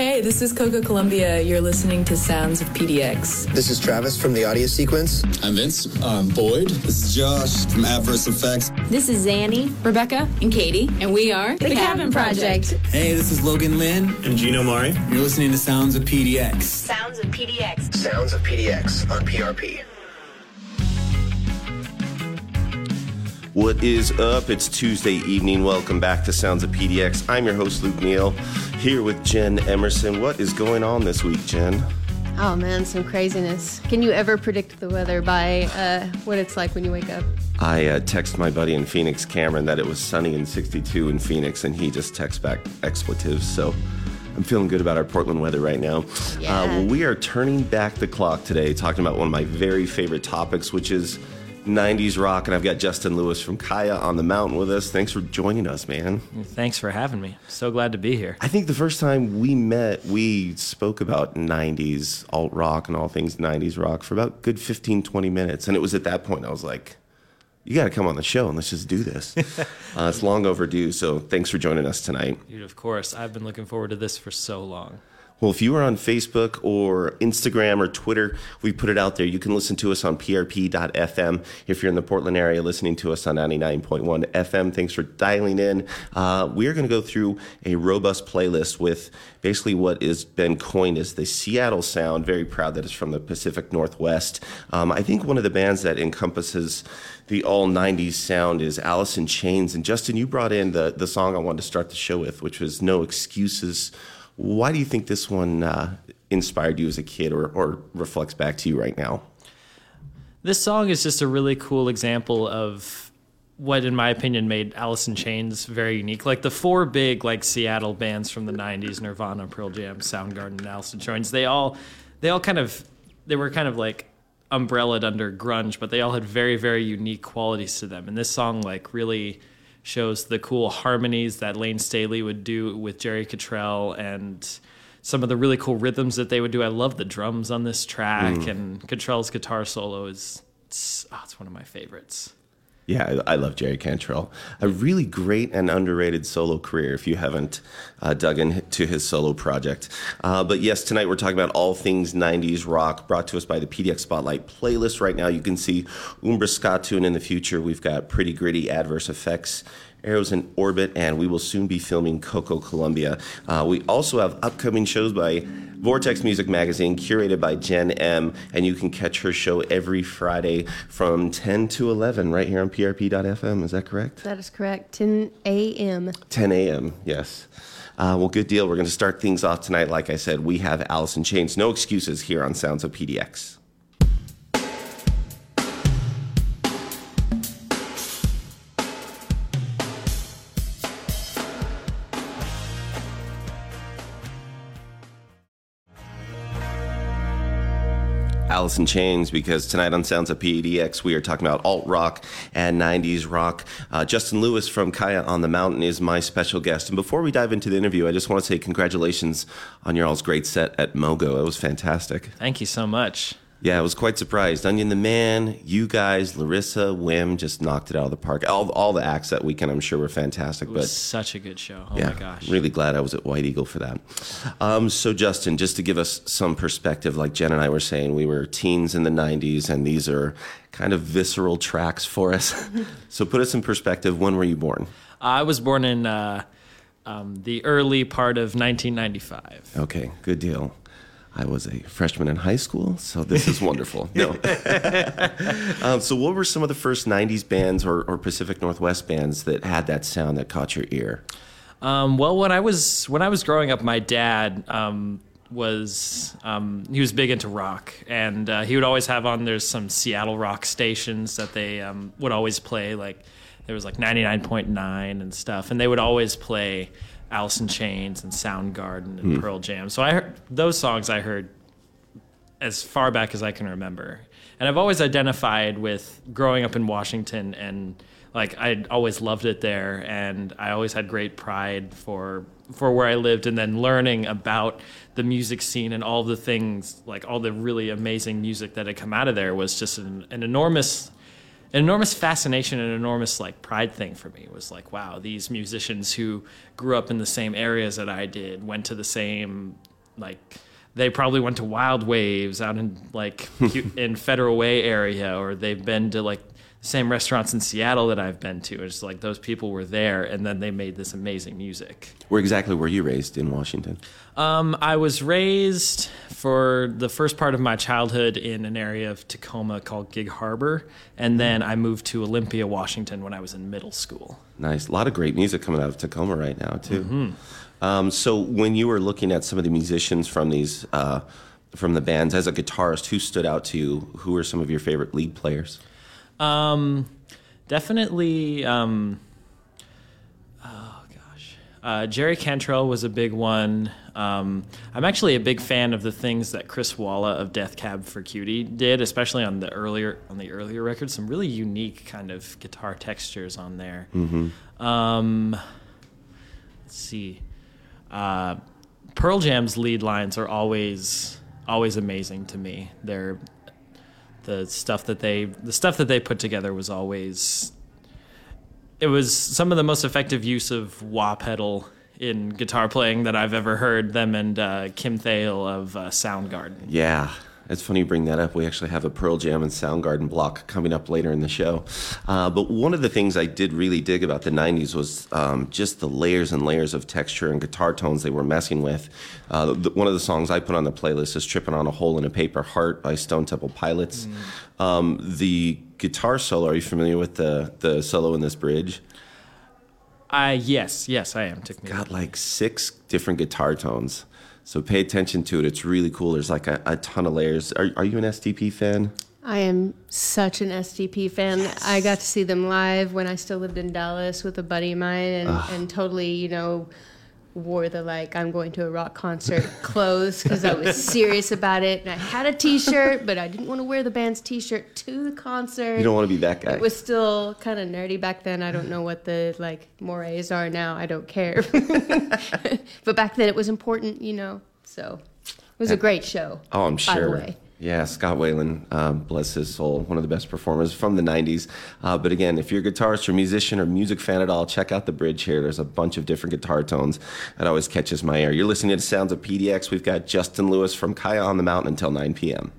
Hey, this is Coco Columbia. You're listening to Sounds of PDX. This is Travis from the Audio Sequence. I'm Vince. I'm Boyd. This is Josh from Adverse Effects. This is Zanny, Rebecca, and Katie, and we are The, the Cabin, Cabin Project. Project. Hey, this is Logan Lynn and Gino Mari. You're listening to Sounds of PDX. Sounds of PDX. Sounds of PDX on PRP. What is up? It's Tuesday evening. Welcome back to Sounds of PDX. I'm your host, Luke Neal, here with Jen Emerson. What is going on this week, Jen? Oh man, some craziness. Can you ever predict the weather by uh, what it's like when you wake up? I uh, text my buddy in Phoenix, Cameron, that it was sunny and 62 in Phoenix, and he just texts back expletives. So I'm feeling good about our Portland weather right now. Yeah. Uh, well, we are turning back the clock today, talking about one of my very favorite topics, which is 90s rock, and I've got Justin Lewis from Kaya on the mountain with us. Thanks for joining us, man. Thanks for having me. So glad to be here. I think the first time we met, we spoke about 90s alt rock and all things 90s rock for about good 15, 20 minutes. And it was at that point I was like, you got to come on the show and let's just do this. uh, it's long overdue. So thanks for joining us tonight. Dude, of course. I've been looking forward to this for so long. Well, if you are on Facebook or Instagram or Twitter, we put it out there. You can listen to us on prp.fm. If you're in the Portland area, listening to us on 99.1 FM, thanks for dialing in. Uh, we are going to go through a robust playlist with basically what has been coined as the Seattle sound. Very proud that it's from the Pacific Northwest. Um, I think one of the bands that encompasses the all 90s sound is in Chains. And Justin, you brought in the, the song I wanted to start the show with, which was No Excuses why do you think this one uh, inspired you as a kid or, or reflects back to you right now? This song is just a really cool example of what, in my opinion, made Alice in Chains very unique. Like the four big like Seattle bands from the '90s, Nirvana, Pearl Jam, Soundgarden, and Alice in Chains. They all, they all kind of, they were kind of like umbrellaed under grunge, but they all had very, very unique qualities to them. And this song like really shows the cool harmonies that Layne Staley would do with Jerry Cantrell and some of the really cool rhythms that they would do. I love the drums on this track, mm. and Cantrell's guitar solo is it's, oh, it's one of my favorites. Yeah, I, love Jerry Cantrell. A really great and underrated solo career if you haven't uh, dug into his solo project. Uh, but yes, tonight we're talking about all things 90s rock brought to us by the PDX Spotlight playlist. Right now you can see Umbra Skatun in the future. We've got Pretty Gritty Adverse Effects Arrows in Orbit, and we will soon be filming Coco Columbia. Uh, we also have upcoming shows by Vortex Music Magazine, curated by Jen M, and you can catch her show every Friday from 10 to 11 right here on PRP.FM. Is that correct? That is correct. 10 a.m. 10 a.m., yes. Uh, well, good deal. We're going to start things off tonight. Like I said, we have Alice in Chains. No excuses here on Sounds of PDX. In Chains because tonight on Sounds of PDX we are talking about alt rock and 90s rock. Uh, Justin Lewis from Kaya on the Mountain is my special guest. And before we dive into the interview, I just want to say congratulations on your all's great set at Mogo. It was fantastic. Thank you so much. Yeah, I was quite surprised. Onion the Man, you guys, Larissa, Wim just knocked it out of the park. All, all the acts that weekend, I'm sure, were fantastic. It was but such a good show. Oh yeah, my gosh. Really glad I was at White Eagle for that. Um, so, Justin, just to give us some perspective, like Jen and I were saying, we were teens in the 90s, and these are kind of visceral tracks for us. so, put us in perspective. When were you born? I was born in uh, um, the early part of 1995. Okay, good deal. I was a freshman in high school, so this is wonderful. no. um, so, what were some of the first '90s bands or, or, Pacific Northwest bands that had that sound that caught your ear? Um, well, when I was when I was growing up, my dad um, was um, he was big into rock, and uh, he would always have on there's some Seattle rock stations that they um, would always play. Like there was like 99.9 and stuff, and they would always play Alice in Chains and Soundgarden and mm. Pearl Jam. So I heard those songs I heard as far back as I can remember. And I've always identified with growing up in Washington and like I always loved it there and I always had great pride for for where I lived and then learning about the music scene and all the things like all the really amazing music that had come out of there was just an, an enormous an enormous fascination and enormous like pride thing for me. Was like wow these musicians who grew up in the same areas that i did went to the same like they probably went to Wild Waves out in like in Federal Way area, or they've been to like same restaurants in Seattle that I've been to. It's like those people were there, and then they made this amazing music. Where exactly were you raised in Washington? Um, I was raised for the first part of my childhood in an area of Tacoma called Gig Harbor, and then I moved to Olympia, Washington when I was in middle school. Nice. A lot of great music coming out of Tacoma right now, too. Um, so, when you were looking at some of the musicians from these, uh, from the bands, as a guitarist, who stood out to you? Who are some of your favorite lead players? Um, definitely. Um, oh gosh, uh, Jerry Cantrell was a big one. Um, I'm actually a big fan of the things that Chris Walla of Death Cab for Cutie did, especially on the earlier on the earlier records. Some really unique kind of guitar textures on there. Um, let's see. Uh, Pearl Jam's lead lines are always always amazing to me. They're the stuff that they the stuff that they put together was always it was some of the most effective use of wah pedal in guitar playing that I've ever heard. Them and uh, Kim Thayil of uh, Soundgarden. Yeah, it's funny you bring that up. We actually have a Pearl Jam and Soundgarden block coming up later in the show. Uh, but one of the things I did really dig about the 90s was um, just the layers and layers of texture and guitar tones they were messing with. Uh, the, one of the songs I put on the playlist is Tripping on a Hole in a Paper Heart by Stone Temple Pilots. Um, the guitar solo, are you familiar with the, the solo in this bridge? I yes, yes, I am. Me. got like six different guitar tones. So pay attention to it. It's really cool. There's like a, a ton of layers. Are, are you an STP fan? I am such an STP fan. I got to see them live when I still lived in Dallas with a buddy of mine, and, and totally, you know, wore the like I'm going to a rock concert clothes because I was serious about it. And I had a T-shirt, but I didn't want to wear the band's T-shirt to the concert. You don't want to be that guy. It was still kind of nerdy back then. I don't know what the like mores are now. I don't care. but back then it was important, you know. So it was a great show. Oh, I'm sure. Yeah, Scott Weiland, um, bless his soul, one of the best performers from the 90s. Uh, but again, if you're a guitarist or musician or music fan at all, check out the bridge here. There's a bunch of different guitar tones that always catches my ear. You're listening to Sounds of PDX. We've got Justin Lewis from Kaya on the Mountain until 9 p.m.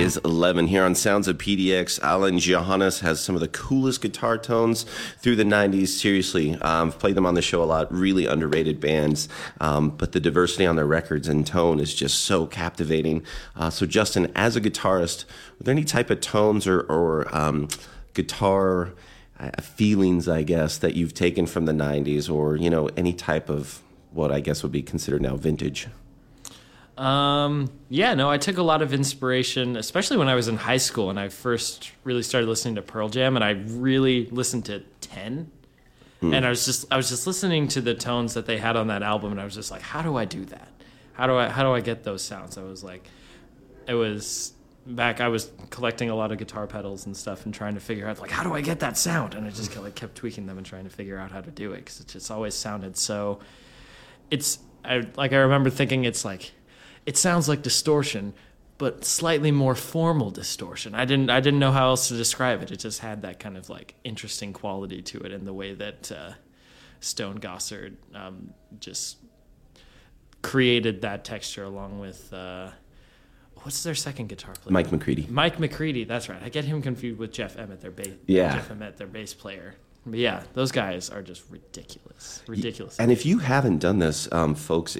is 11 here on Sounds of PDX. Alain Johannes has some of the coolest guitar tones through the 90s. Seriously, um, I've played them on the show a lot. Really underrated bands, um, but the diversity on their records and tone is just so captivating. Uh, so, Justin, as a guitarist, are there any type of tones or, or um, guitar uh, feelings, I guess, that you've taken from the 90s or, you know, any type of what I guess would be considered now vintage? Um, yeah, no, I took a lot of inspiration, especially when I was in high school and I first really started listening to Pearl Jam, and I really listened to Ten. And I was just I was just listening to the tones that they had on that album, and I was just like, how do I do that? How do I how do I get those sounds? I was like, it was back. I was collecting a lot of guitar pedals and stuff, and trying to figure out like how do I get that sound? And I just like kept tweaking them and trying to figure out how to do it because it just always sounded so. It's I like I remember thinking it's like it sounds like distortion, but slightly more formal distortion. I didn't I didn't know how else to describe it. It just had that kind of like interesting quality to it in the way that uh, Stone Gossard um, just created that texture along with uh, what's their second guitar player? Mike McCready. Mike McCready. That's right. I get him confused with Jeff Ament, their bass. Yeah. Jeff Ament, their bass player. But yeah, those guys are just ridiculous. Ridiculous. And if you haven't done this, um, folks,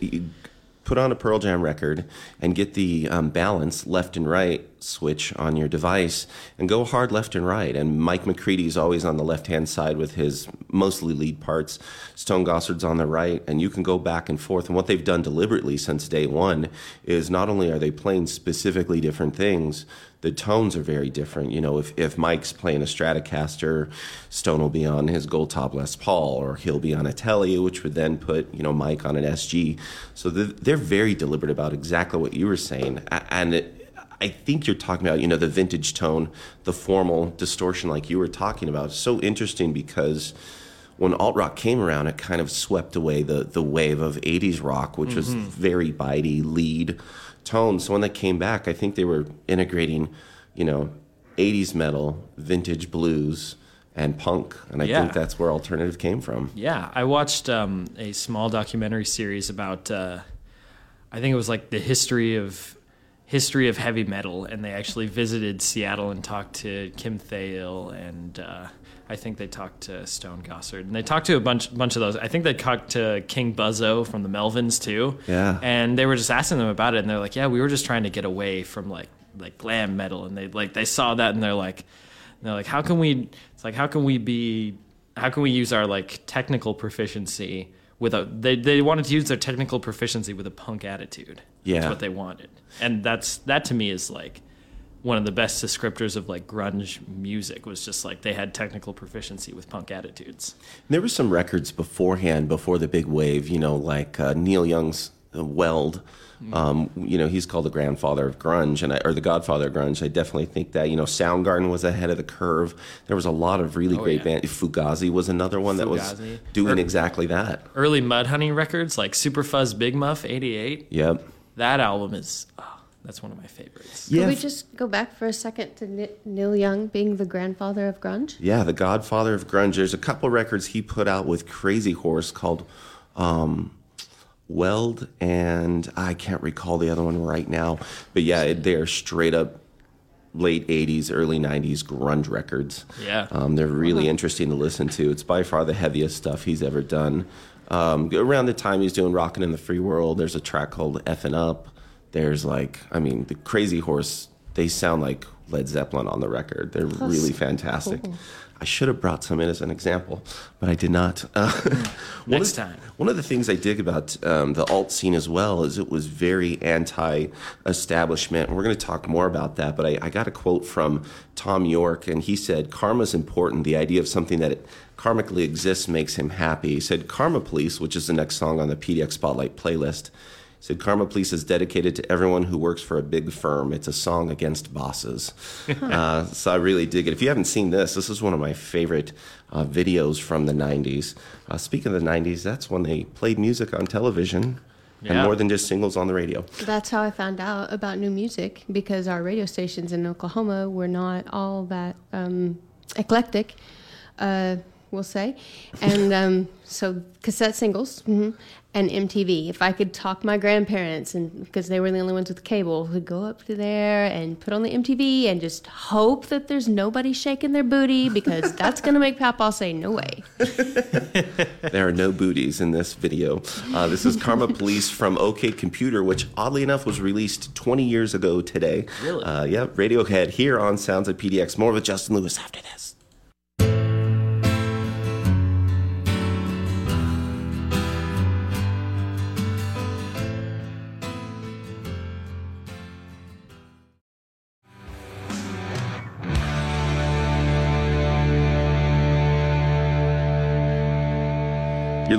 put on a Pearl Jam record and get the um, balance left and right switch on your device and go hard left and right. And Mike McCready is always on the left hand side with his mostly lead parts. Stone Gossard's on the right, and you can go back and forth. And what they've done deliberately since day one is not only are they playing specifically different things, the tones are very different. You know, if, if Mike's playing a Stratocaster, Stone will be on his Gold Top Les Paul, or he'll be on a Telly, which would then put, you know, Mike on an SG. So they're, they're very deliberate about exactly what you were saying. And it, I think you're talking about, you know, the vintage tone, the formal distortion like you were talking about. It's so interesting because when alt rock came around, it kind of swept away the the wave of '80s rock, which was mm-hmm. very bitey lead tone. So when they came back, I think they were integrating, you know, '80s metal, vintage blues, and punk, and I Yeah. think that's where alternative came from. Yeah, I watched um, a small documentary series about. Uh, I think it was like the history of history of heavy metal, and they actually visited Seattle and talked to Kim Thayil, and uh, I think they talked to Stone Gossard, and they talked to a bunch bunch of those. I think they talked to King Buzzo from the Melvins too. Yeah. and they were just asking them about it, and they're like, "Yeah, we were just trying to get away from like like glam metal," and they like they saw that, and they're like, they're like, "How can we?" It's like, "How can we be?" how can we use our like technical proficiency with a they, they wanted to use their technical proficiency with a punk attitude Yeah. that's what they wanted and that's that to me is like one of the best descriptors of like grunge music was just like they had technical proficiency with punk attitudes There were some records beforehand, before the big wave, you know, like uh, Neil Young's uh, Weld. Um, you know, he's called the grandfather of grunge, and I, or the godfather of grunge. I definitely think that. You know, Soundgarden was ahead of the curve. There was a lot of really Oh, great yeah. bands. Fugazi was another one that was doing exactly that. early mudhoney records like super fuzz big muff 88 Yep. that album is oh, that's one of my favorites Could Yeah. we just go back for a second to Neil Young being the grandfather of grunge? Yeah, the godfather of grunge. There's a couple records he put out with Crazy Horse called um, Weld, and I can't recall the other one right now. But yeah, they're straight up late 80s, early 90s grunge records. Yeah. Um, they're really interesting to listen to. It's by far the heaviest stuff he's ever done. Um, around the time he's doing Rockin' in the Free World, there's a track called Effin' Up. There's like, I mean, the Crazy Horse, they sound like Led Zeppelin on the record. They're really fantastic. I should have brought some in as an example, but I did not. Uh, one Next of- time. One of the things I dig about um, the alt scene as well is it was very anti establishment. And we're going to talk more about that, but I, I got a quote from Thom Yorke, and he said, Karma's important. The idea of something that it karmically exists makes him happy. He said, Karma Police, which is the next song on the PDX Spotlight playlist, said Karma Police is dedicated to everyone who works for a big firm. It's a song against bosses. uh, so I really dig it. If you haven't seen this, this is one of my favorite uh, videos from the 90s. Uh, speaking of the 90s, that's when they played music on television and more than just singles on the radio. That's how I found out about new music because our radio stations in Oklahoma were not all that um, eclectic, uh, we'll say. And um, so cassette singles mhm, and MTV. If I could talk my grandparents, and because they were the only ones with cable, would go up to there and put on the MTV and just hope that there's nobody shaking their booty because that's going to make Papa say, no way. There are no booties in this video. Uh, this is Karma Police from OK Computer, which oddly enough was released 20 years ago today. Really? Uh, yeah, Radiohead here on Sounds of PDX. More with Justin Lewis after this.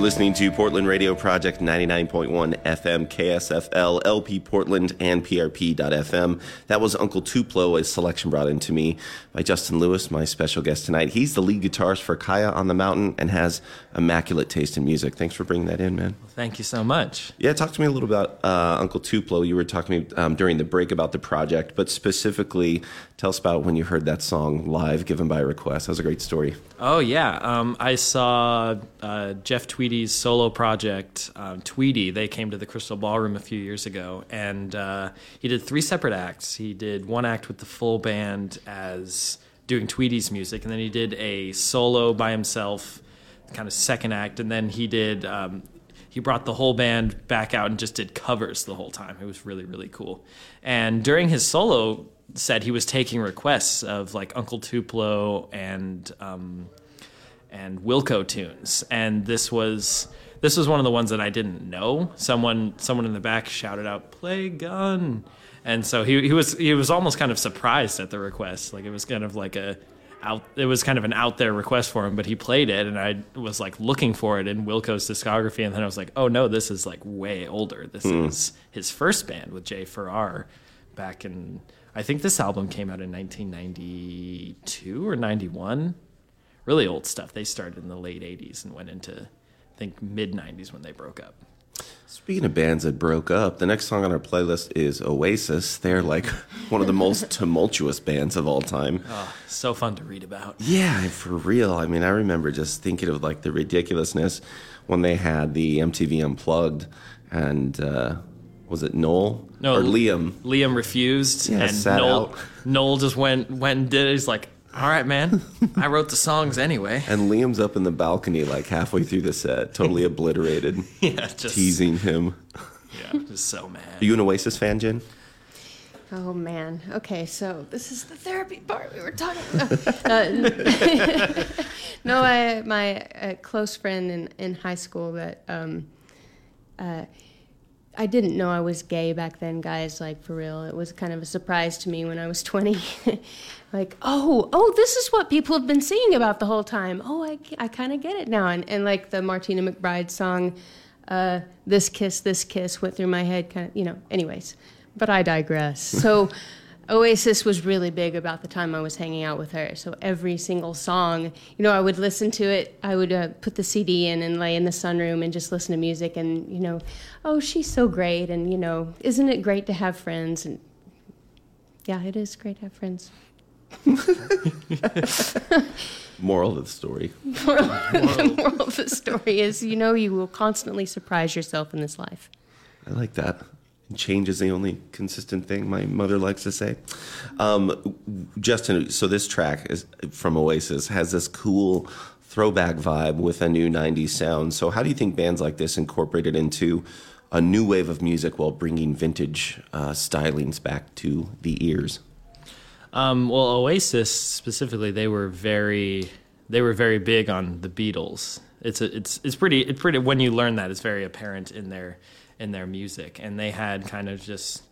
Listening to Portland Radio Project 99.1 FM, KSFL, LP Portland, and PRP.FM. That was Uncle Tupelo, a selection brought in to me by Justin Lewis, my special guest tonight. He's the lead guitarist for Kaya on the Mountain and has immaculate taste in music. Thanks for bringing that in, man. thank you so much Yeah, talk to me a little about uh, Uncle Tupelo. You were talking to me um, during the break about the project, but specifically, tell us about when you heard that song live, given by request. That was a great story. Oh yeah, um, I saw uh, Jeff Tweedy's solo project, um, Tweedy. They came to the Crystal Ballroom a few years ago, and uh, he did three separate acts. He did one act with the full band as doing Tweedy's music, and then he did a solo by himself, kind of second act, and then he did. Um, he brought the whole band back out and just did covers the whole time. It was really really cool. And during his solo set, he was taking requests of like Uncle Tupelo and um, and Wilco tunes, and this was this was one of the ones that I didn't know. Someone someone in the back shouted out "Play Gun," and so he he was he was almost kind of surprised at the request. Like it was kind of like a out it was kind of an out there request for him, but he played it, and I was like looking for it in Wilco's discography, and then I was like, oh no, this is like way older. This hmm. is his first band with Jay Farrar back in. I think this album came out in 1992 or 91 really old stuff. They started in the late '80s and went into I think mid '90s when they broke up. Speaking of bands that broke up, the next song on our playlist is Oasis. They're like one of the most tumultuous bands of all time. Oh, so fun to read about. Yeah, for real. I mean, I remember just thinking of like the ridiculousness when they had the MTV Unplugged and uh, was it Noel No, or Liam? Liam refused, Yeah, and Noel. Noel just went went and did it. He's like, "All right, man, I wrote the songs anyway." And Liam's up in the balcony like halfway through the set, totally obliterated, Yeah, just teasing him. Yeah, just so mad. Are you an Oasis fan, Jen? Oh man. Okay, so this is the therapy part we were talking about. uh, no, I, my uh, close friend in, in high school that um, uh, I didn't know I was gay back then, guys. Like for real, it was kind of a surprise to me when I was 20. Like, oh, oh, this is what people have been singing about the whole time. Oh, I, I kind of get it now. And, and like the Martina McBride song, uh, "This Kiss, This Kiss" went through my head. Kind of, you know. Anyways, but I digress. So. Oasis was really big about the time I was hanging out with her. So every single song, you know, I would listen to it. I would uh, put the CD in and lay in the sunroom and just listen to music. And you know, oh, she's so great. And you know, isn't it great to have friends? And yeah, it is great to have friends. Moral of the story. Moral, the moral of the story is, you know, you will constantly surprise yourself in this life. I like that. Change is the only consistent thing my mother likes to say. Um, Justin, so this track is from Oasis has this cool throwback vibe with a new 90s sound. So, how do you think bands like this incorporated into a new wave of music while bringing vintage uh, stylings back to the ears? Um, well, Oasis specifically, they were very they were very big on the Beatles. It's a, it's it's pretty it's pretty when you learn that it's very apparent in their in their music, and they had kind of just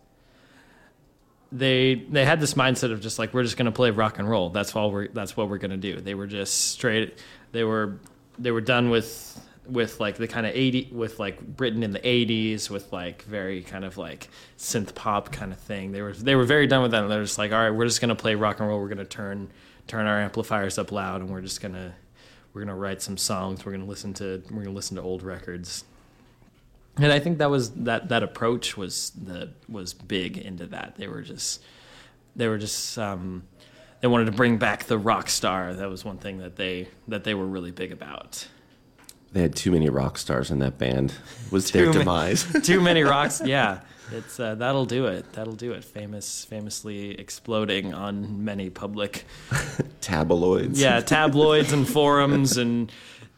they they had this mindset of just like we're just gonna play rock and roll. That's all we're that's what we're gonna do. They were just straight. They were they were done with with like the kind of 80 with like Britain in the 80s with like very kind of like synth pop kind of thing. They were they were very done with that. And they're just like, all right, we're just gonna play rock and roll. We're gonna turn turn our amplifiers up loud, and we're just gonna we're gonna write some songs. We're gonna listen to we're gonna listen to old records. And I think that was that that approach was the was big into that. They were just they were just um, they wanted to bring back the rock star. That was one thing that they that they were really big about. They had too many rock stars in that band. Was their demise. Too many rocks. Yeah, it's uh, that'll do it. That'll do it. Famous, famously exploding on many public, Tabloids. yeah, tabloids and forums and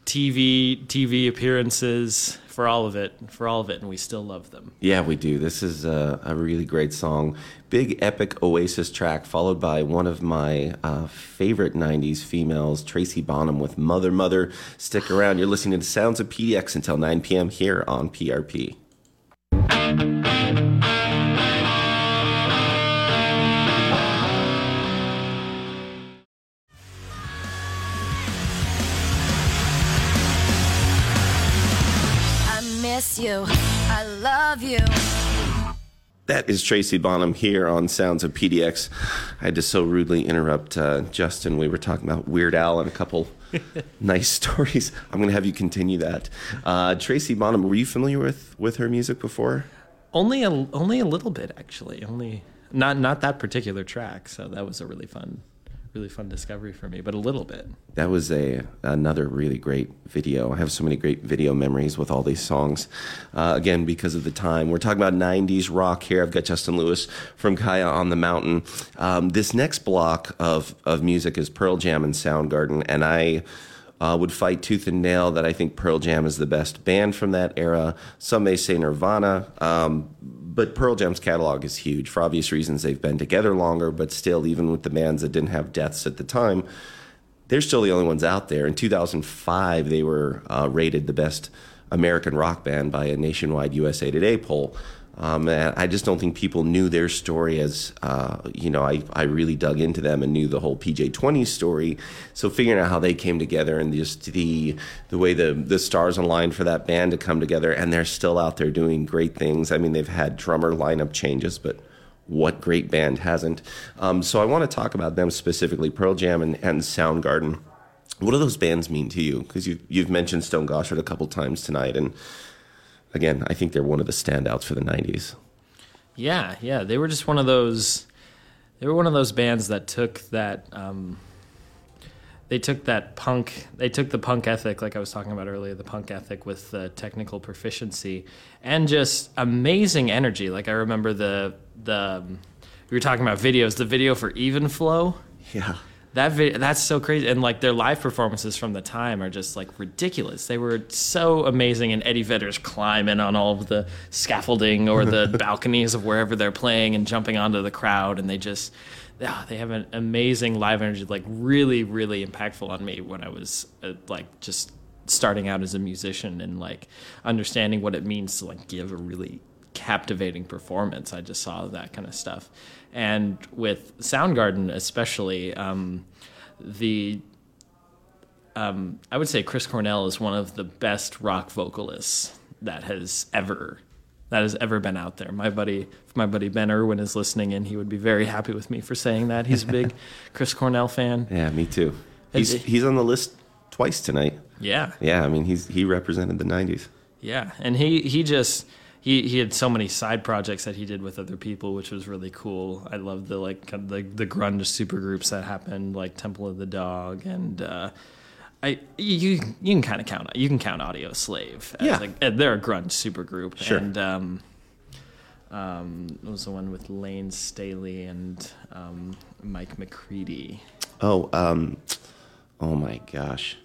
TV TV appearances for all of it, for all of it, and we still love them. Yeah, we do. This is a, a really great song. Big epic Oasis track, followed by one of my uh, favorite 90s females, Tracy Bonham with Mother Mother. Stick around. You're listening to Sounds of PDX until 9 p.m. here on PRP. I love you. That is Tracy Bonham here on Sounds of PDX. I had to so rudely interrupt uh, Justin. We were talking about Weird Al and a couple nice stories. I'm going to have you continue that. Uh, Tracy Bonham, were you familiar with, with her music before? Only a only a little bit actually. Only not not that particular track. So that was a really fun, really fun discovery for me. But a little bit. That was a another really great video. I have so many great video memories with all these songs. Uh, again, because of the time, we're talking about '90s rock here. I've got Justin Lewis from Kaya on the Mountain. Um, this next block of of music is Pearl Jam and Soundgarden, and I. Uh, would fight tooth and nail that I think Pearl Jam is the best band from that era. Some may say Nirvana, um, but Pearl Jam's catalog is huge. For obvious reasons, they've been together longer, but still, even with the bands that didn't have deaths at the time, they're still the only ones out there. In 2005, they were uh, rated the best American rock band by a nationwide USA Today poll. Um, and I just don't think people knew their story as, uh, you know, I, I really dug into them and knew the whole PJ20 story. So figuring out how they came together and just the the way the, the stars aligned for that band to come together, and they're still out there doing great things. I mean, they've had drummer lineup changes, but what great band hasn't? Um, so I want to talk about them specifically, Pearl Jam and, and Soundgarden. What do those bands mean to you? Because you, you've mentioned Stone Gossard a couple times tonight, and again, I think they're one of the standouts for the '90s. Yeah, yeah, they were just one of those. They were one of those bands that took that. Um, they took that punk. They took the punk ethic, like I was talking about earlier, the punk ethic with the technical proficiency and just amazing energy. Like I remember the the we were talking about videos. The video for Even Flow. Yeah. That video, that's so crazy, and like their live performances from the time are just like ridiculous. They were so amazing, and Eddie Vedder's climbing on all of the scaffolding or the balconies of wherever they're playing and jumping onto the crowd, and they just ah, they have an amazing live energy, like really, really impactful on me when I was uh, like just starting out as a musician and like understanding what it means to like give a really captivating performance. I just saw that kind of stuff. And with Soundgarden, especially, um, the um, I would say Chris Cornell is one of the best rock vocalists that has ever that has ever been out there. My buddy, my buddy Ben Irwin is listening in, he would be very happy with me for saying that. He's a big Chris Cornell fan. Yeah, me too. He's he's on the list twice tonight. Yeah, Yeah, I mean he's he represented the '90s. Yeah, and he he just he he had so many side projects that he did with other people, which was really cool. I love the like kind of the the grunge supergroups that happened, like Temple of the Dog, and uh, I you you can kind of count you can count Audioslave. As Yeah. they're a grunge supergroup, Sure. and um, um, it was the one with Layne Staley and um, Mike McCready. Oh, um, oh my gosh,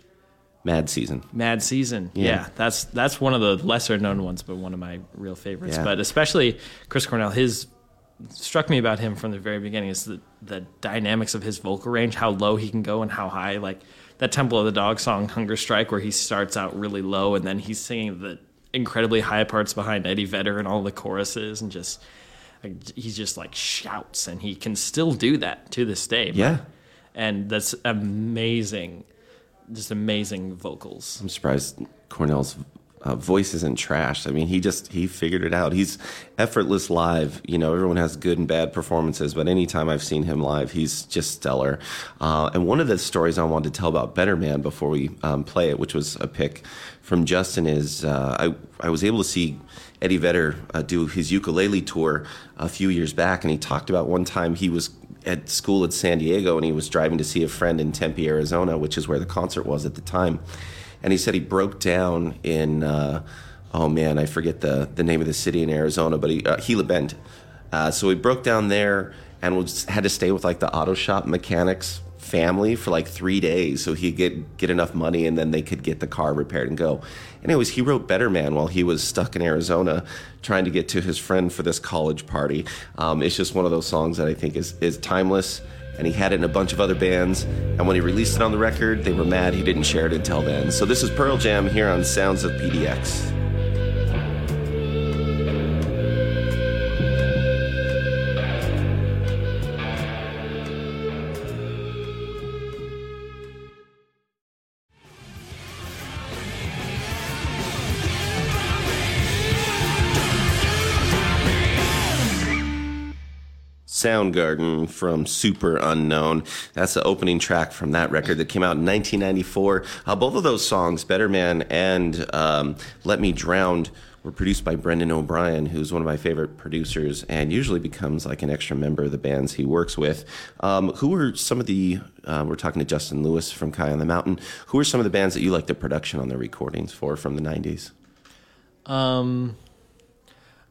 Mad Season. Mad Season. Yeah. Yeah. that's that's one of the lesser known ones, but one of my real favorites. Yeah. But especially Chris Cornell, his struck me about him from the very beginning is the the dynamics of his vocal range, how low he can go and how high. Like that Temple of the Dog song, Hunger Strike, where he starts out really low and then he's singing the incredibly high parts behind Eddie Vedder and all the choruses and just like, he just like shouts and he can still do that to this day. Yeah. And that's amazing. Just amazing vocals. I'm surprised Cornell's uh, voice isn't trashed. I mean, he just he figured it out. He's effortless live. You know, everyone has good and bad performances, but anytime I've seen him live, he's just stellar. Uh, and one of the stories I wanted to tell about Better Man before we um, play it, which was a pick from Justin, is uh, I I was able to see Eddie Vedder uh, do his ukulele tour a few years back, and he talked about one time he was at school at San Diego and he was driving to see a friend in Tempe, Arizona, which is where the concert was at the time. And he said he broke down in, uh, oh man, I forget the, the name of the city in Arizona, but he, uh, Gila Bend. Uh, so he broke down there and was, had to stay with like the auto shop mechanics family for like three days so he'd get, get enough money and then they could get the car repaired and go. Anyways, he wrote Better Man while he was stuck in Arizona trying to get to his friend for this college party. Um, it's just one of those songs that I think is, is timeless. And he had it in a bunch of other bands. And when he released it on the record, they were mad he didn't share it until then. So this is Pearl Jam here on Sounds of PDX. Soundgarden from Superunknown. That's the opening track from that record that came out in 1994. Uh, both of those songs, Better Man and um, Let Me Drown, were produced by Brendan O'Brien, who's one of my favorite producers and usually becomes like an extra member of the bands he works with. Um, who are some of the, uh, we're talking to Justin Lewis from Kai on the Mountain, who are some of the bands that you like the production on their recordings for from the 90s? Um,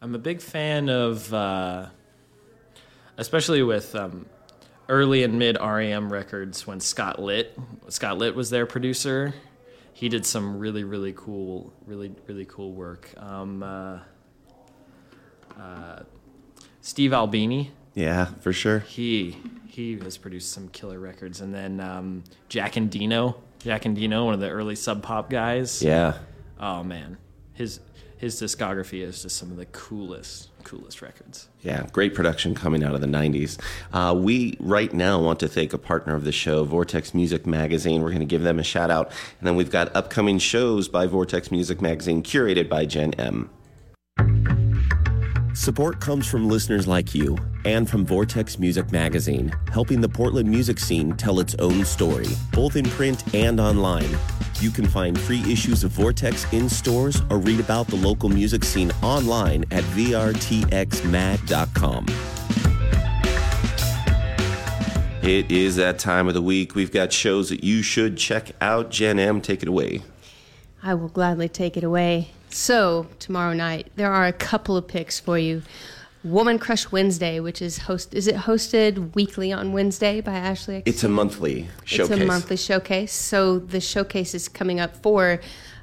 I'm a big fan of, uh, especially with um, early and mid REM records when Scott Litt, Scott Litt was their producer. He did some really, really cool, really, really cool work. Um, uh, uh, Steve Albini, Yeah, for sure. he he has produced some killer records, and then um, Jack Endino, Jack Endino, one of the early Sub Pop guys. Yeah. Oh man, his his discography is just some of the coolest coolest records. Yeah, great production coming out of the 90s. Uh, we right now want to thank a partner of the show, Vortex Music Magazine. We're going to give them a shout out. And then we've got upcoming shows by Vortex Music Magazine curated by Jen M. Support comes from listeners like you and from Vortex Music Magazine, helping the Portland music scene tell its own story, both in print and online. You can find free issues of Vortex in stores or read about the local music scene online at vrtxmag.com. It is that time of the week. We've got shows that you should check out. Jen M, take it away. I will gladly take it away. So, tomorrow night, there are a couple of picks for you. Woman Crush Wednesday, which is host is it hosted weekly on Wednesday by Ashley? It's a monthly showcase. It's a monthly showcase. So the showcase is coming up for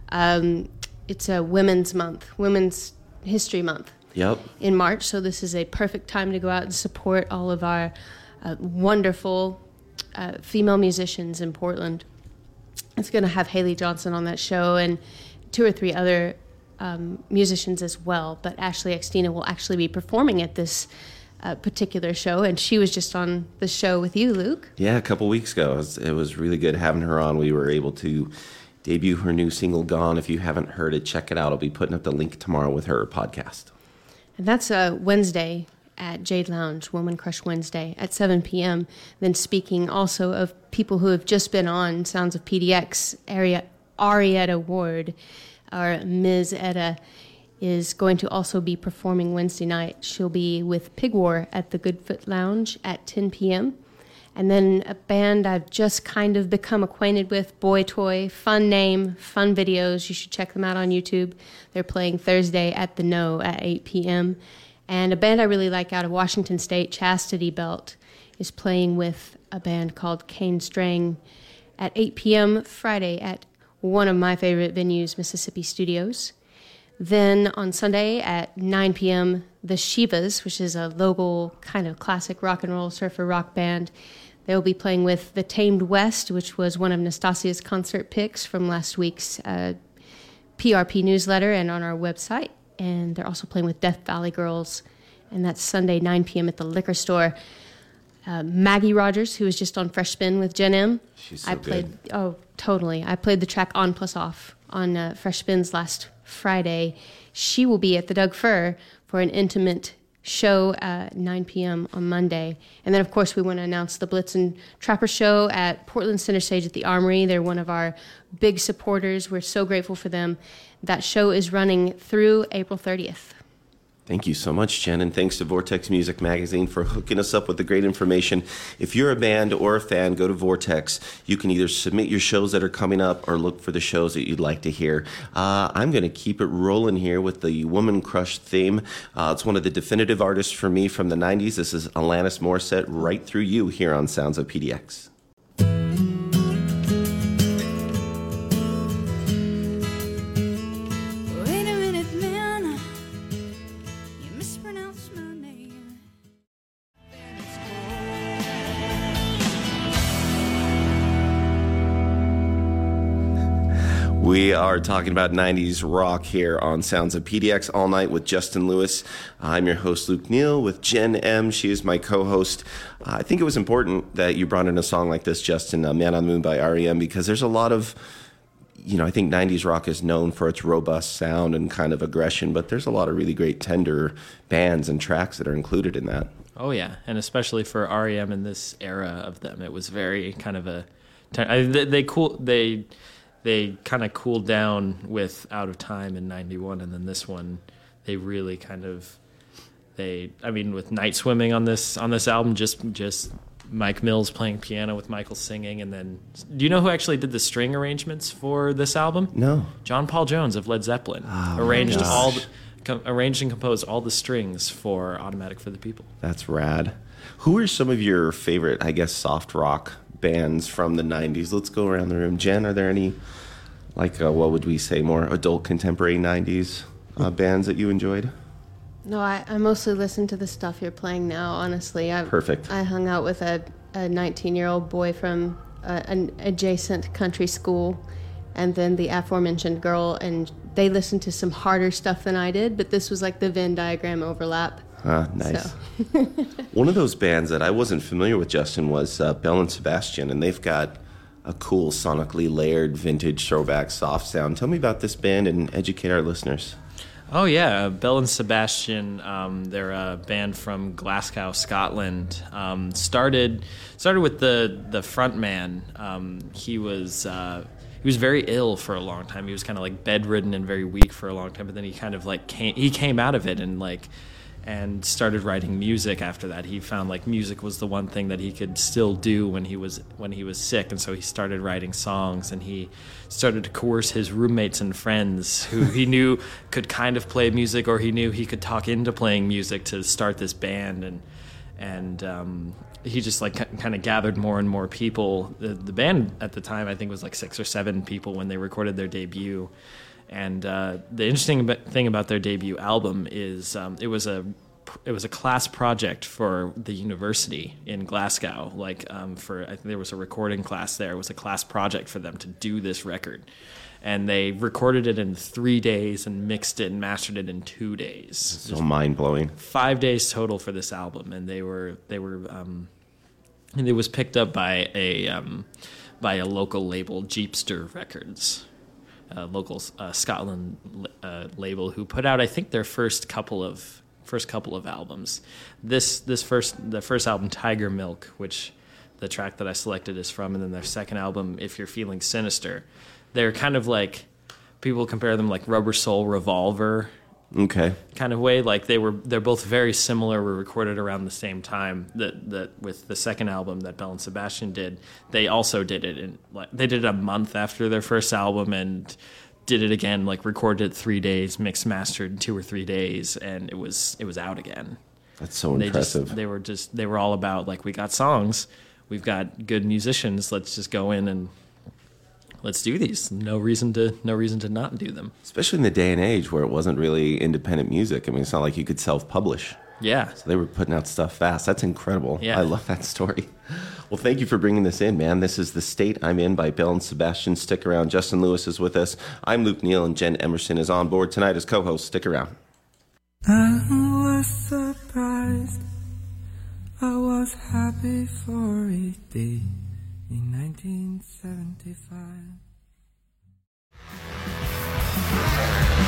um, it's a Women's Month, Women's History Month. Yep. In March, so this is a perfect time to go out and support all of our uh, wonderful uh, female musicians in Portland. It's going to have Haley Johnson on that show and two or three other um, musicians as well. But Ashley Extina will actually be performing at this uh, particular show, and she was just on the show with you, Luke. Yeah, a couple weeks ago. It was, it was really good having her on. We were able to debut her new single, Gone. If you haven't heard it, check it out. I'll be putting up the link tomorrow with her podcast. And that's a Wednesday at Jade Lounge, Woman Crush Wednesday at 7 p.m. Then speaking also of people who have just been on Sounds of PDX, area Arietta Ward, our Ms. Etta, is going to also be performing Wednesday night. She'll be with Pig War at the Goodfoot Lounge at 10 p.m. And then a band I've just kind of become acquainted with, Boy Toy, fun name, fun videos. You should check them out on YouTube. They're playing Thursday at the No at 8 p.m. And a band I really like out of Washington State, Chastity Belt, is playing with a band called Kane Strang at 8 p.m. Friday at one of my favorite venues, Mississippi Studios. Then on Sunday at 9 p.m., the Shivas, which is a local kind of classic rock and roll surfer rock band, they will be playing with The Tamed West, which was one of Nastasia's concert picks from last week's uh, PRP newsletter and on our website. And they're also playing with Death Valley Girls, and that's Sunday, 9 p.m. at the liquor store. Uh, Maggie Rogers, who was just on Fresh Spin with Jen M. She's so I played. good. Oh, totally. I played the track on plus off on uh, Fresh Spins last Friday. She will be at the Doug Fir for an intimate show at 9 p.m. on Monday. And then, of course, we want to announce the Blitzen Trapper show at Portland Center Stage at the Armory. They're one of our big supporters. We're so grateful for them. That show is running through April 30th. Thank you so much, Jen, and thanks to Vortex Music Magazine for hooking us up with the great information. If you're a band or a fan, go to Vortex. You can either submit your shows that are coming up or look for the shows that you'd like to hear. Uh, I'm going to keep it rolling here with the Woman Crush theme. Uh, it's one of the definitive artists for me from the 90s. This is Alanis Morissette, right through you here on Sounds of PDX. Are talking about 90s rock here on Sounds of PDX all night with Justin Lewis. I'm your host, Luke Neal, with Jen M. She is my co host. I think it was important that you brought in a song like this, Justin, uh, Man on the Moon by REM, because there's a lot of, you know, I think 90s rock is known for its robust sound and kind of aggression, but there's a lot of really great tender bands and tracks that are included in that. Oh yeah, and especially for REM in this era of them, it was very kind of a. They cool they they kind of cooled down with Out of Time in '91, and then this one they really kind of they. I mean, with Night Swimming on this on this album, just just Mike Mills playing piano with Michael singing, and then do you know who actually did the string arrangements for this album? No. John Paul Jones of Led Zeppelin Oh, arranged all the, com- arranged and composed all the strings for Automatic for the People. That's rad. Who are some of your favorite, I guess, soft rock bands from the 90s? Let's go around the room. Jen, are there any, like, uh, what would we say, more adult contemporary 90s uh, bands that you enjoyed? No, I, I mostly listen to the stuff you're playing now, honestly. I, Perfect. I hung out with a, a 19 year old boy from uh, an adjacent country school and then the aforementioned girl, and they listened to some harder stuff than I did, but this was like the Venn diagram overlap. Ah, nice. So. One of those bands that I wasn't familiar with, Justin, was uh, Belle and Sebastian, and they've got a cool sonically layered vintage throwback soft sound. Tell me about this band and educate our listeners. Oh yeah, uh, Belle and Sebastian. Um, they're a band from Glasgow, Scotland. Um, started started with the the front man. Um, he was uh, he was very ill for a long time. He was kind of like bedridden and very weak for a long time. But then he kind of like came he came out of it and like and started writing music after that. He found like music was the one thing that he could still do when he was when he was sick, and so he started writing songs and he started to coerce his roommates and friends who he knew could kind of play music or he knew he could talk into playing music to start this band and and um, he just like kind of gathered more and more people. The, the band at the time I think was like six or seven people when they recorded their debut and uh, the interesting thing about their debut album is um, it was a it was a class project for the university in Glasgow. Like um, for I think there was a recording class there. It was a class project for them to do this record, and they recorded it in three days and mixed it and mastered it in two days. So mind blowing. Five days total for this album, and they were they were um, and it was picked up by a um, by a local label, Jeepster Records local uh, Scotland uh, label who put out I think their first couple of first couple of albums. This this first the first album Tigermilk, which the track that I selected is from, and then their second album If You're Feeling Sinister. They're kind of like people compare them like Rubber Soul Revolver okay. Kind of way like they were they're both very similar were recorded around the same time that that with the second album that Belle and Sebastian did. They also did it in like they did it a month after their first album and did it again like recorded it 3 days mixed mastered in 2 or 3 days and it was it was out again. That's so they impressive. just, they were just they were all about like we got songs we've got good musicians let's just go in and let's do these. No reason to no reason to not do them. Especially in the day and age where it wasn't really independent music. I mean, it's not like you could self-publish. Yeah. So they were putting out stuff fast. That's incredible. Yeah. I love that story. Well, thank you for bringing this in, man. This is The State I'm In by Belle and Sebastian. Stick around. Justin Lewis is with us. I'm Luke Neal, and Jen Emerson is on board tonight as co host. Stick around. I was surprised. I was happy for a day in 1975.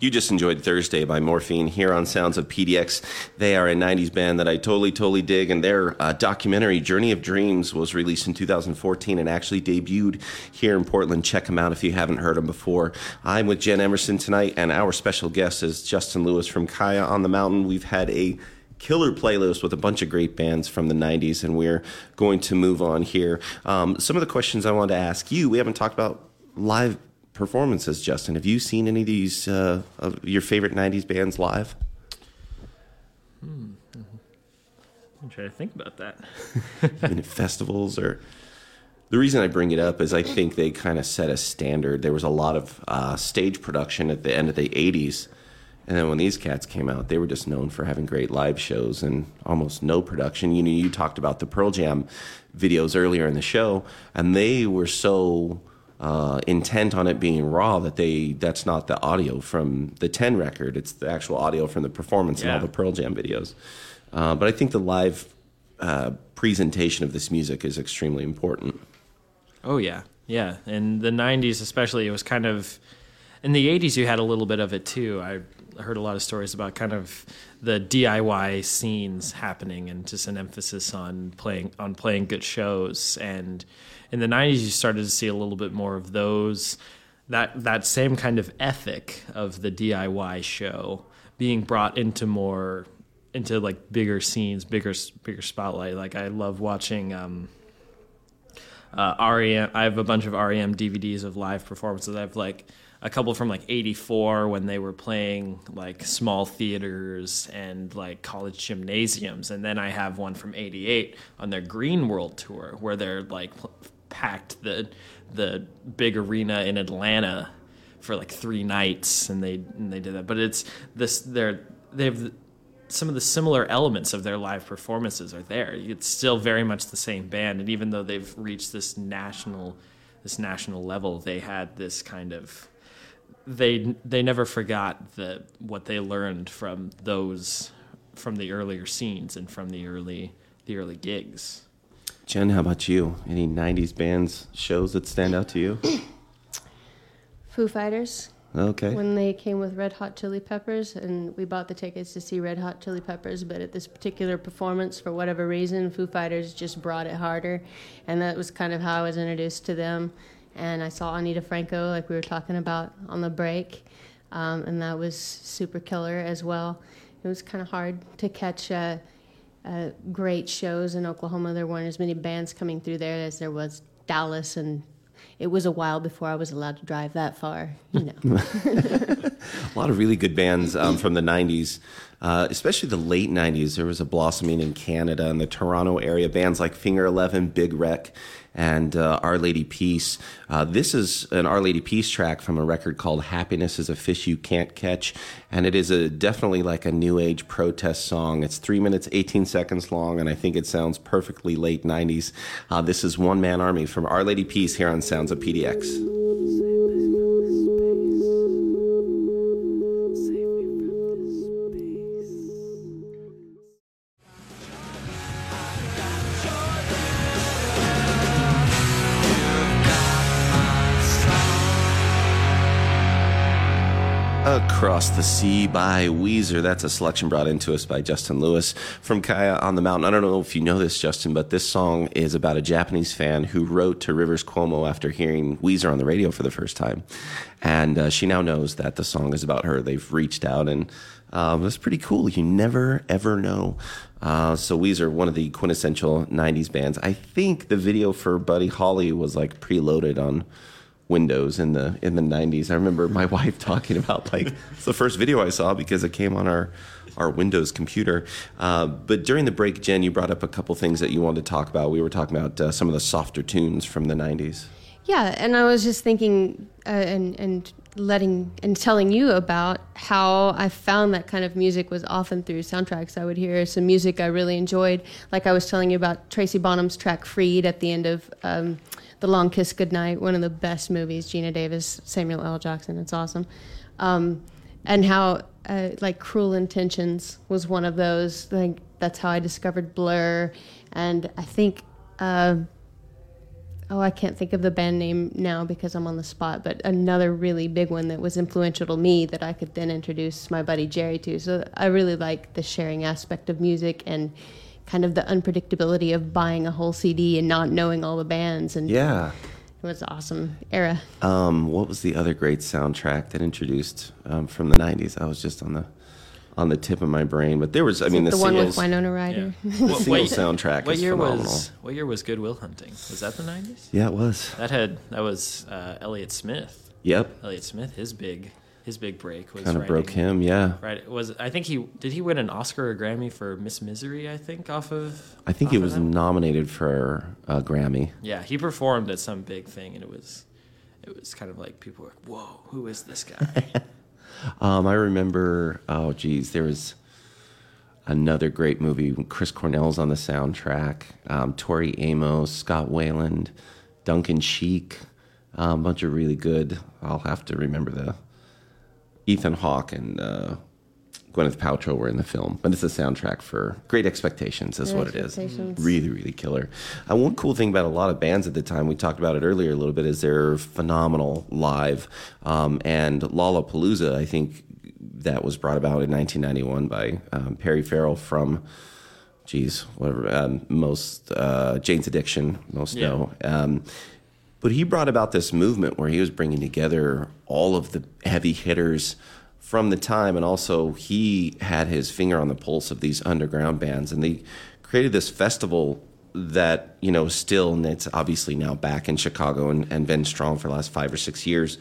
You just enjoyed Thursday by Morphine here on Sounds of PDX. They are a 90s band that I totally, totally dig, and their uh, documentary, Journey of Dreams, was released in 2014 and actually debuted here in Portland. Check them out if you haven't heard them before. I'm with Jen Emerson tonight, and our special guest is Justin Lewis from Kaya on the Mountain. We've had a killer playlist with a bunch of great bands from the 90s, and we're going to move on here. Um, some of the questions I wanted to ask you, we haven't talked about live performances, Justin. Have you seen any of these uh, of your favorite '90s bands live? Hmm. I'm trying to think about that. Even at festivals or. The reason I bring it up is I think they kind of set a standard. There was a lot of uh, stage production at the end of the '80s, and then when these cats came out, they were just known for having great live shows and almost no production. You know, you talked about the Pearl Jam videos earlier in the show, and they were so uh, intent on it being raw that they that's not the audio from the Ten record it's the actual audio from the performance Yeah. and all the pearl jam videos uh, but i think the live uh, presentation of this music is extremely important Oh yeah, yeah. In the '90s, especially, it was kind of. In the '80s, you had a little bit of it too. I heard a lot of stories about kind of the DIY scenes happening, and just an emphasis on playing on playing good shows. And in the '90s, you started to see a little bit more of those. That that same kind of ethic of the DIY show being brought into more into like bigger scenes, bigger bigger spotlight. Like I love watching. Um, uh, REM. I have a bunch of REM DVDs of live performances. I have like a couple from like '84 when they were playing like small theaters and like college gymnasiums, and then I have one from '88 on their Green World tour where they're like packed the the big arena in Atlanta for like three nights, and they and they did that. But it's this they're they have some of the similar elements of their live performances are there. It's still very much the same band, and even though they've reached this national this national level, they had this kind of they they never forgot the what they learned from those from the earlier scenes and from the early the early gigs. Jen, how about you? Any '90s bands shows that stand out to you? Foo Fighters. Okay. When they came with Red Hot Chili Peppers, and we bought the tickets to see Red Hot Chili Peppers, but at this particular performance, for whatever reason, Foo Fighters just brought it harder, and that was kind of how I was introduced to them. And I saw Ani DiFranco, like we were talking about on the break, um, and that was super killer as well. It was kind of hard to catch uh, uh, great shows in Oklahoma. There weren't as many bands coming through there as there was Dallas and it was a while before I was allowed to drive that far. You know. a lot of really good bands um, from the 90s, uh, especially the late 90s. There was a blossoming in Canada and the Toronto area. Bands like Finger Eleven, Big Wreck, and uh, Our Lady Peace. Uh, this is an Our Lady Peace track from a record called Happiness is a Fish You Can't Catch. And it is a definitely like a new age protest song. It's three minutes, 18 seconds long, and I think it sounds perfectly late 90s. Uh, this is One Man Army from Our Lady Peace here on Sounds of PDX. Across the Sea by Weezer. That's a selection brought into us by Justin Lewis from Kaya on the Mountain. I don't know if you know this, Justin, but this song is about a Japanese fan who wrote to Rivers Cuomo after hearing Weezer on the radio for the first time. And uh, she now knows that the song is about her. They've reached out, and um, it's pretty cool. You never, ever know. Uh, so Weezer, one of the quintessential 90s bands. I think the video for Buddy Holly was like preloaded on Windows in the in the 90s. I remember my wife talking about like it's the first video I saw because it came on our our Windows computer. Uh, but during the break, Jen, you brought up a couple things that you wanted to talk about. We were talking about uh, some of the softer tunes from the 90s. Yeah, and I was just thinking uh, and and letting and telling you about how I found that kind of music was often through soundtracks. I would hear some music I really enjoyed, like I was telling you about Tracy Bonham's track "Freed" at the end of. Um, the Long Kiss Goodnight, one of the best movies. Geena Davis, Samuel L. Jackson. It's awesome. Um, and how uh, like Cruel Intentions was one of those. Like that's how I discovered Blur, and I think. Uh, oh, I can't think of the band name now because I'm on the spot, but another really big one that was influential to me that I could then introduce my buddy Jerry to. So I really like the sharing aspect of music and kind of the unpredictability of buying a whole CD and not knowing all the bands. And yeah, it was an awesome era. Um, what was the other great soundtrack that introduced um, from the '90s? I was just on the on the tip of my brain, but there was. I Is mean, the, the one singles, with Winona Ryder. Yeah. the single soundtrack. What is year phenomenal. was What year was Good Will Hunting? Was that the '90s? Yeah, it was. That had that was uh, Elliott Smith. Yep. Elliott Smith, his big his big break was Kind of broke him, yeah. Right. Was I think he did he win an Oscar or Grammy for Miss Misery? I think off of. I think he was nominated for a Grammy. Yeah, he performed at some big thing, and it was it was kind of like people were, like, "Whoa, who is this guy?" Um, I remember, oh geez, there was another great movie. Chris Cornell's on the soundtrack. Um, Tori Amos, Scott Weiland, Duncan Sheik, um, a bunch of really good. I'll have to remember the Ethan Hawke and uh, Gwyneth Paltrow were in the film, but it's a soundtrack for Great Expectations. Is Great what it is. Expectations. Really, really killer. Uh, one cool thing about a lot of bands at the time, we talked about it earlier a little bit, is they're phenomenal live. Um, and Lollapalooza, I think that was brought about in 1991 by um, Perry Farrell from, geez, whatever, um, most uh, Jane's Addiction, most Yeah. know. Um, but he brought about this movement where he was bringing together all of the heavy hitters from the time, and also he had his finger on the pulse of these underground bands, and they created this festival that you know still, and it's obviously now back in Chicago and, and been strong for the last five or six years.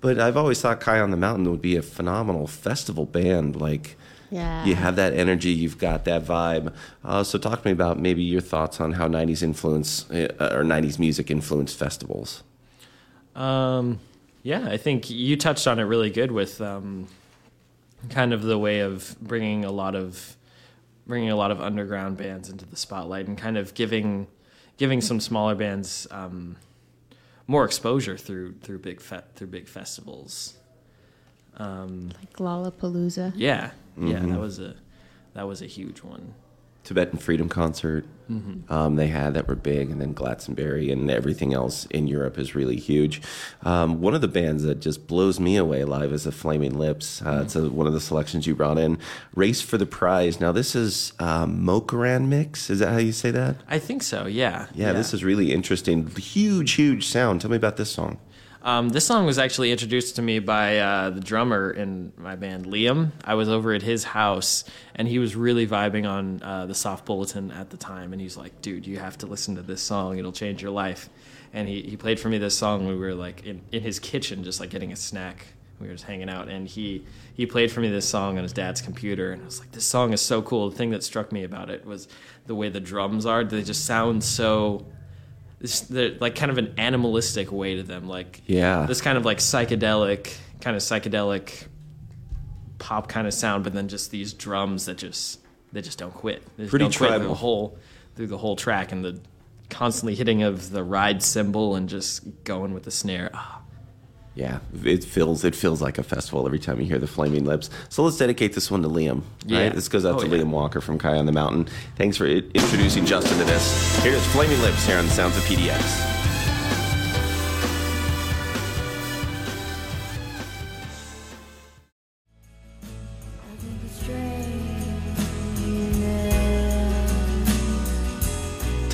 But I've always thought Kai on the Mountain would be a phenomenal festival band, like. Yeah. You have that energy, you've got that vibe. Uh, so, talk to me about maybe your thoughts on how 90s influence uh, or 90s music influenced festivals. Um, yeah, I think you touched on it really good with um, kind of the way of bringing a lot of bringing a lot of underground bands into the spotlight and kind of giving giving some smaller bands um, more exposure through through big fe- through big festivals. Um, Like Lollapalooza. yeah, yeah, Mhm. that was a that was a huge one. Tibetan Freedom Concert. Mhm. Um, they had that were big, and then Glastonbury and everything else in Europe is really huge. Um, one of the bands that just blows me away live is the Flaming Lips. Uh, It's a, one of the selections you brought in. Race for the Prize. Now this is um, Mokran mix. Is that how you say that? I think so. Yeah. Yeah, this is really interesting. Huge, huge sound. Tell me about this song. Um, this song was actually introduced to me by uh, the drummer in my band, Liam. I was over at his house, and he was really vibing on uh, the Soft Bulletin at the time. And he's like, "Dude, you have to listen to this song. It'll change your life." And he, he played for me this song. We were like in, in his kitchen, just like getting a snack. We were just hanging out, and he he played for me this song on his dad's computer, and I was like, "This song is so cool." The thing that struck me about it was the way the drums are. They just sound so this like kind of an animalistic way to them like Yeah. this kind of like psychedelic kind of psychedelic pop kind of sound but then just these drums that just they just don't quit. They Pretty don't quit through the whole through the whole track and the constantly hitting of the ride cymbal and just going with the snare. Ah, Yeah, it feels it feels like a festival every time you hear the Flaming Lips. So let's dedicate this one to Liam. Yeah. Right? This goes out Oh, to yeah. Liam Walker from Kai on the Mountain. Thanks for introducing Justin to this. Here's Flaming Lips here on the Sounds of PDX.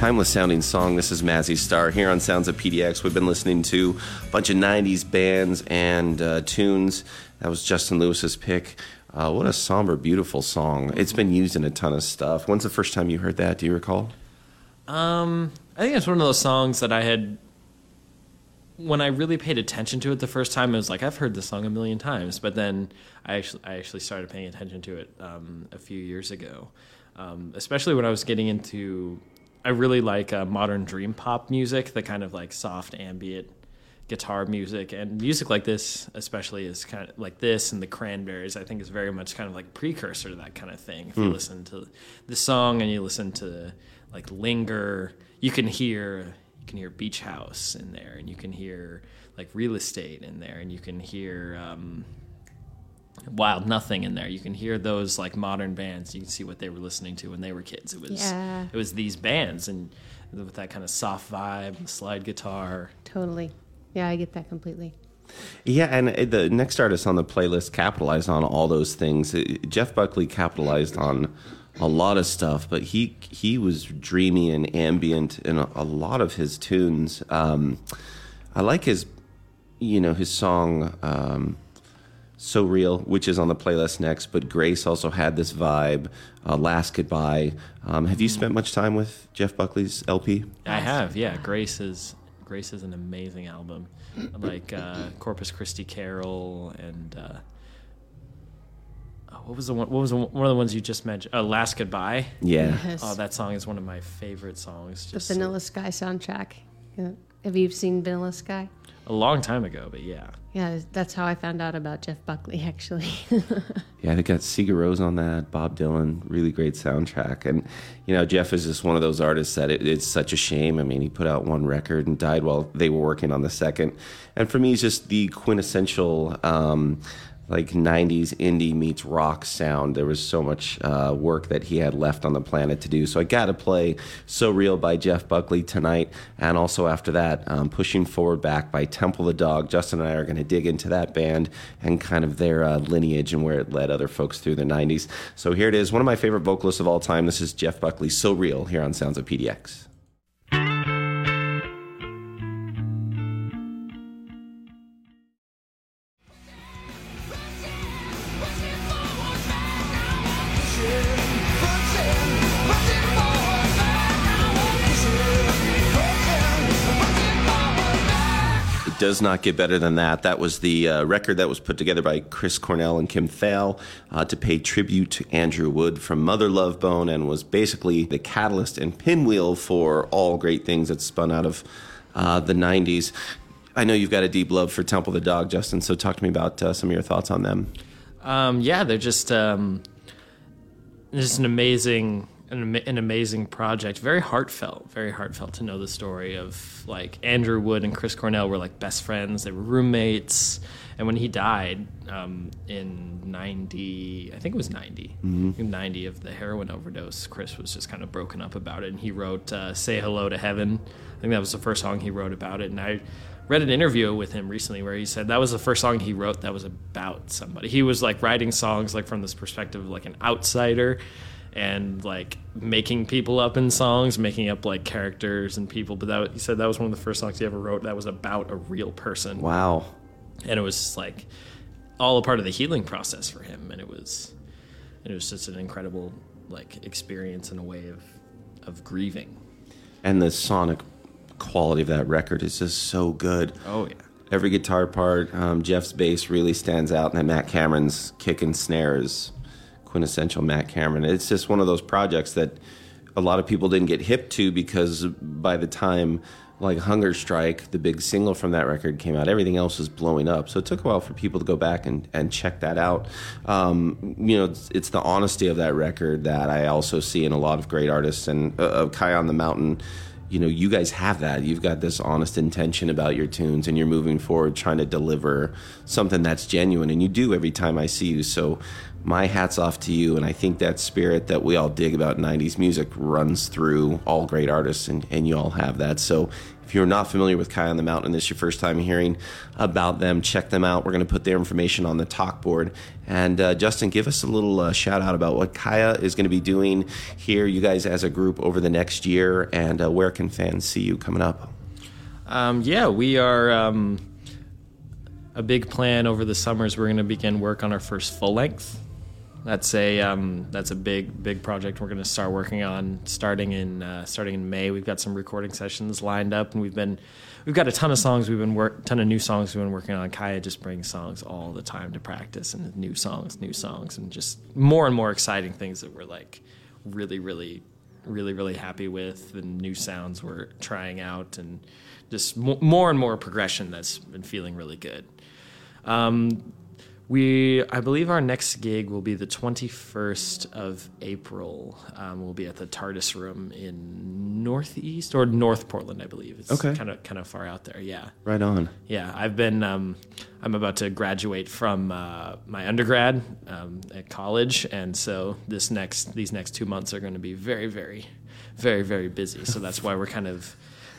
Timeless sounding song. This is Mazzy Star here on Sounds of PDX. We've been listening to a bunch of 90s bands and uh, tunes. That was Justin Lewis's pick. Uh, what a somber, beautiful song. It's been used in a ton of stuff. When's the first time you heard that? Do you recall? Um, I think it's one of those songs that I had when I really paid attention to it the first time. It was like I've heard this song a million times, but then I actually I actually started paying attention to it um, a few years ago, um, especially when I was getting into. I really like uh, modern dream pop music, the kind of like soft ambient guitar music and music like this especially is kind of like this and the cranberries i think is very much kind of like precursor to that kind of thing if you Hmm. listen to the song and you listen to like linger you can hear you can hear beach house in there and you can hear like real estate in there and you can hear um, wild nothing in there you can hear those like modern bands you can see what they were listening to when they were kids it was Yeah. it was these bands and with that kind of soft vibe slide guitar Totally. Yeah, I get that completely. Yeah, and uh, the next artist on the playlist capitalized on all those things. Uh, Jeff Buckley capitalized on a lot of stuff, but he he was dreamy and ambient in a, a lot of his tunes. Um, I like his, you know, his song um, "So Real," which is on the playlist next. But Grace also had this vibe. Uh, "Last Goodbye." Um, have you spent much time with Jeff Buckley's LP? I have, yeah. Grace is Grace is an amazing album, like uh, Corpus Christi Carol and uh, oh, what was the one? What was the, one one of the ones you just mentioned? Uh, Last Goodbye. Yeah. Yes. Oh, that song is one of my favorite songs. The Just so- Vanilla Sky soundtrack. Yeah. Have you seen Vanilla Sky? A long time ago, but yeah. Yeah, that's how I found out about Jeff Buckley, actually. Yeah, they got Sigur Rós on that, Bob Dylan, really great soundtrack. And, you know, Jeff is just one of those artists that it, it's such a shame. I mean, he put out one record and died while they were working on the second. And for me, he's just the quintessential, um, like 90s indie meets rock sound. There was so much uh, work that he had left on the planet to do. So I got to play So Real by Jeff Buckley tonight. And also after that, um, Pushing Forward Back by Temple the Dog. Justin and I are going to dig into that band and kind of their uh, lineage and where it led other folks through the 90s. So here it is, one of my favorite vocalists of all time. This is Jeff Buckley, So Real, here on Sounds of PDX. Does not get better than that. That was the uh, record that was put together by Chris Cornell and Kim Thayil uh, to pay tribute to Andrew Wood from Mother Love Bone and was basically the catalyst and pinwheel for all great things that spun out of uh, the 90s. I know you've got a deep love for Temple the Dog, Justin, so talk to me about uh, some of your thoughts on them. Um, yeah, they're just um, just an amazing an, an amazing project. Very heartfelt, very heartfelt to know the story of like Andrew Wood and Chris Cornell were like best friends. They were roommates, and when he died um, in '90, I think it was '90, in '90 of the heroin overdose, Chris was just kind of broken up about it, and he wrote uh, "Say Hello to Heaven." I think that was the first song he wrote about it, and I read an interview with him recently where he said that was the first song he wrote that was about somebody. He was like writing songs like from this perspective of like an outsider and like making people up in songs, making up like characters and people. But that he said that was one of the first songs he ever wrote that was about a real person. Wow. And it was just like all a part of the healing process for him, and it was it was just an incredible like experience and a way of of grieving. And the sonic quality of that record is just so good. Oh yeah. Every guitar part, um, Jeff's bass really stands out, and then Matt Cameron's kick and snare is quintessential Matt Cameron. It's just one of those projects that a lot of people didn't get hip to because by the time like Hunger Strike, the big single from that record came out, everything else was blowing up. So it took a while for people to go back and, and check that out. Um, you know, it's, it's the honesty of that record that I also see in a lot of great artists. And uh, uh, Kai on the Mountain, you know, you guys have that. You've got this honest intention about your tunes, and you're moving forward trying to deliver something that's genuine. And you do every time I see you. So my hat's off to you. And I think that spirit that we all dig about 90s music runs through all great artists, and, and you all have that. So if you're not familiar with Kai on the Mountain, this is your first time hearing about them, check them out. We're going to put their information on the talk board. And uh, Justin, give us a little uh, shout out about what Kaya is going to be doing here, you guys as a group over the next year, and uh, where can fans see you coming up? Um, yeah, we are. Um, a big plan over the summers. We're going to begin work on our first full length. That's a um, that's a big big project we're going to start working on starting in uh, starting in May. We've got some recording sessions lined up, and we've been we've got a ton of songs we've been work ton of new songs we've been working on. Kaya just brings songs all the time to practice, and new songs, new songs, and just more and more exciting things that we're like really really really really happy with, and new sounds we're trying out, and just mo- more and more progression that's been feeling really good. Um, we, I believe, our next gig will be the 21st of April. Um, we'll be at the TARDIS Room in Northeast or North Portland, I believe. It's Okay. kind of kind of far out there. Yeah, Right on. yeah. I've been. Um, I'm about to graduate from uh, my undergrad um, at college, and so this next these next two months are going to be very, very, very, very busy. So that's why we're kind of.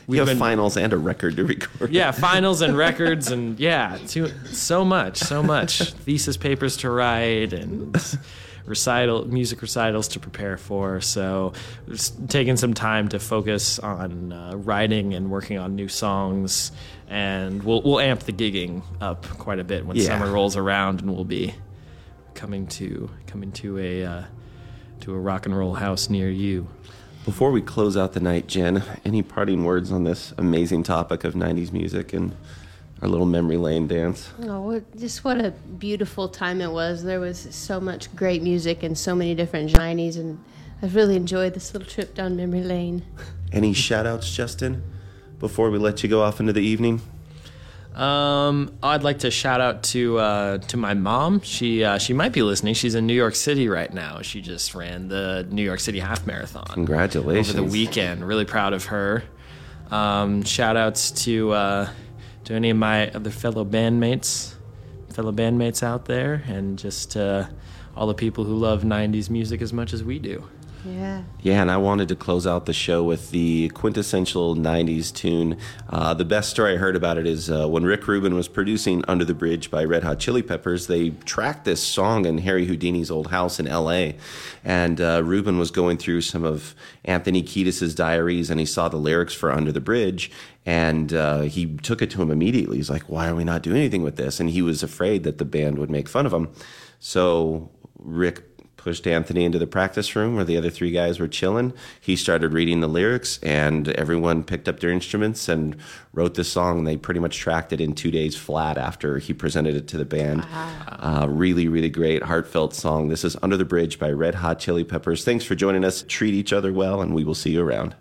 We have finals and a record to record. Yeah, finals and records and yeah, too, so much, so much. Thesis papers to write and recital music recitals to prepare for. So, taking some time to focus on uh, writing and working on new songs, and we'll we'll amp the gigging up quite a bit when Yeah. summer rolls around, and we'll be coming to coming to a uh, to a rock and roll house near you. Before we close out the night, Jen, any parting words on this amazing topic of 90s music and our little memory lane dance? Oh, just what a beautiful time it was. There was so much great music and so many different 90s, and I've really enjoyed this little trip down memory lane. Any shout outs, Justin, before we let you go off into the evening? Um, I'd like to shout out to uh, to my mom. She uh, she might be listening. She's in New York City right now. She just ran the New York City Half Marathon Congratulations. over the weekend. Really proud of her. Um, shout outs to uh, to any of my other fellow bandmates, fellow bandmates out there, and just uh, all the people who love '90s music as much as we do. Yeah. Yeah, and I wanted to close out the show with the quintessential 90s tune. Uh, the best story I heard about it is uh, when Rick Rubin was producing Under the Bridge by Red Hot Chili Peppers, they tracked this song in Harry Houdini's old house in LA. And uh, Rubin was going through some of Anthony Kiedis' diaries and he saw the lyrics for Under the Bridge. And uh, he took it to him immediately. He's like, Why are we not doing anything with this? And he was afraid that the band would make fun of him. So Rick pushed Anthony into the practice room where the other three guys were chilling. He started reading the lyrics, and everyone picked up their instruments and wrote this song. And they pretty much tracked it in two days flat after he presented it to the band. Uh, really, really great, heartfelt song. This is Under the Bridge by Red Hot Chili Peppers. Thanks for joining us. Treat each other well, and we will see you around.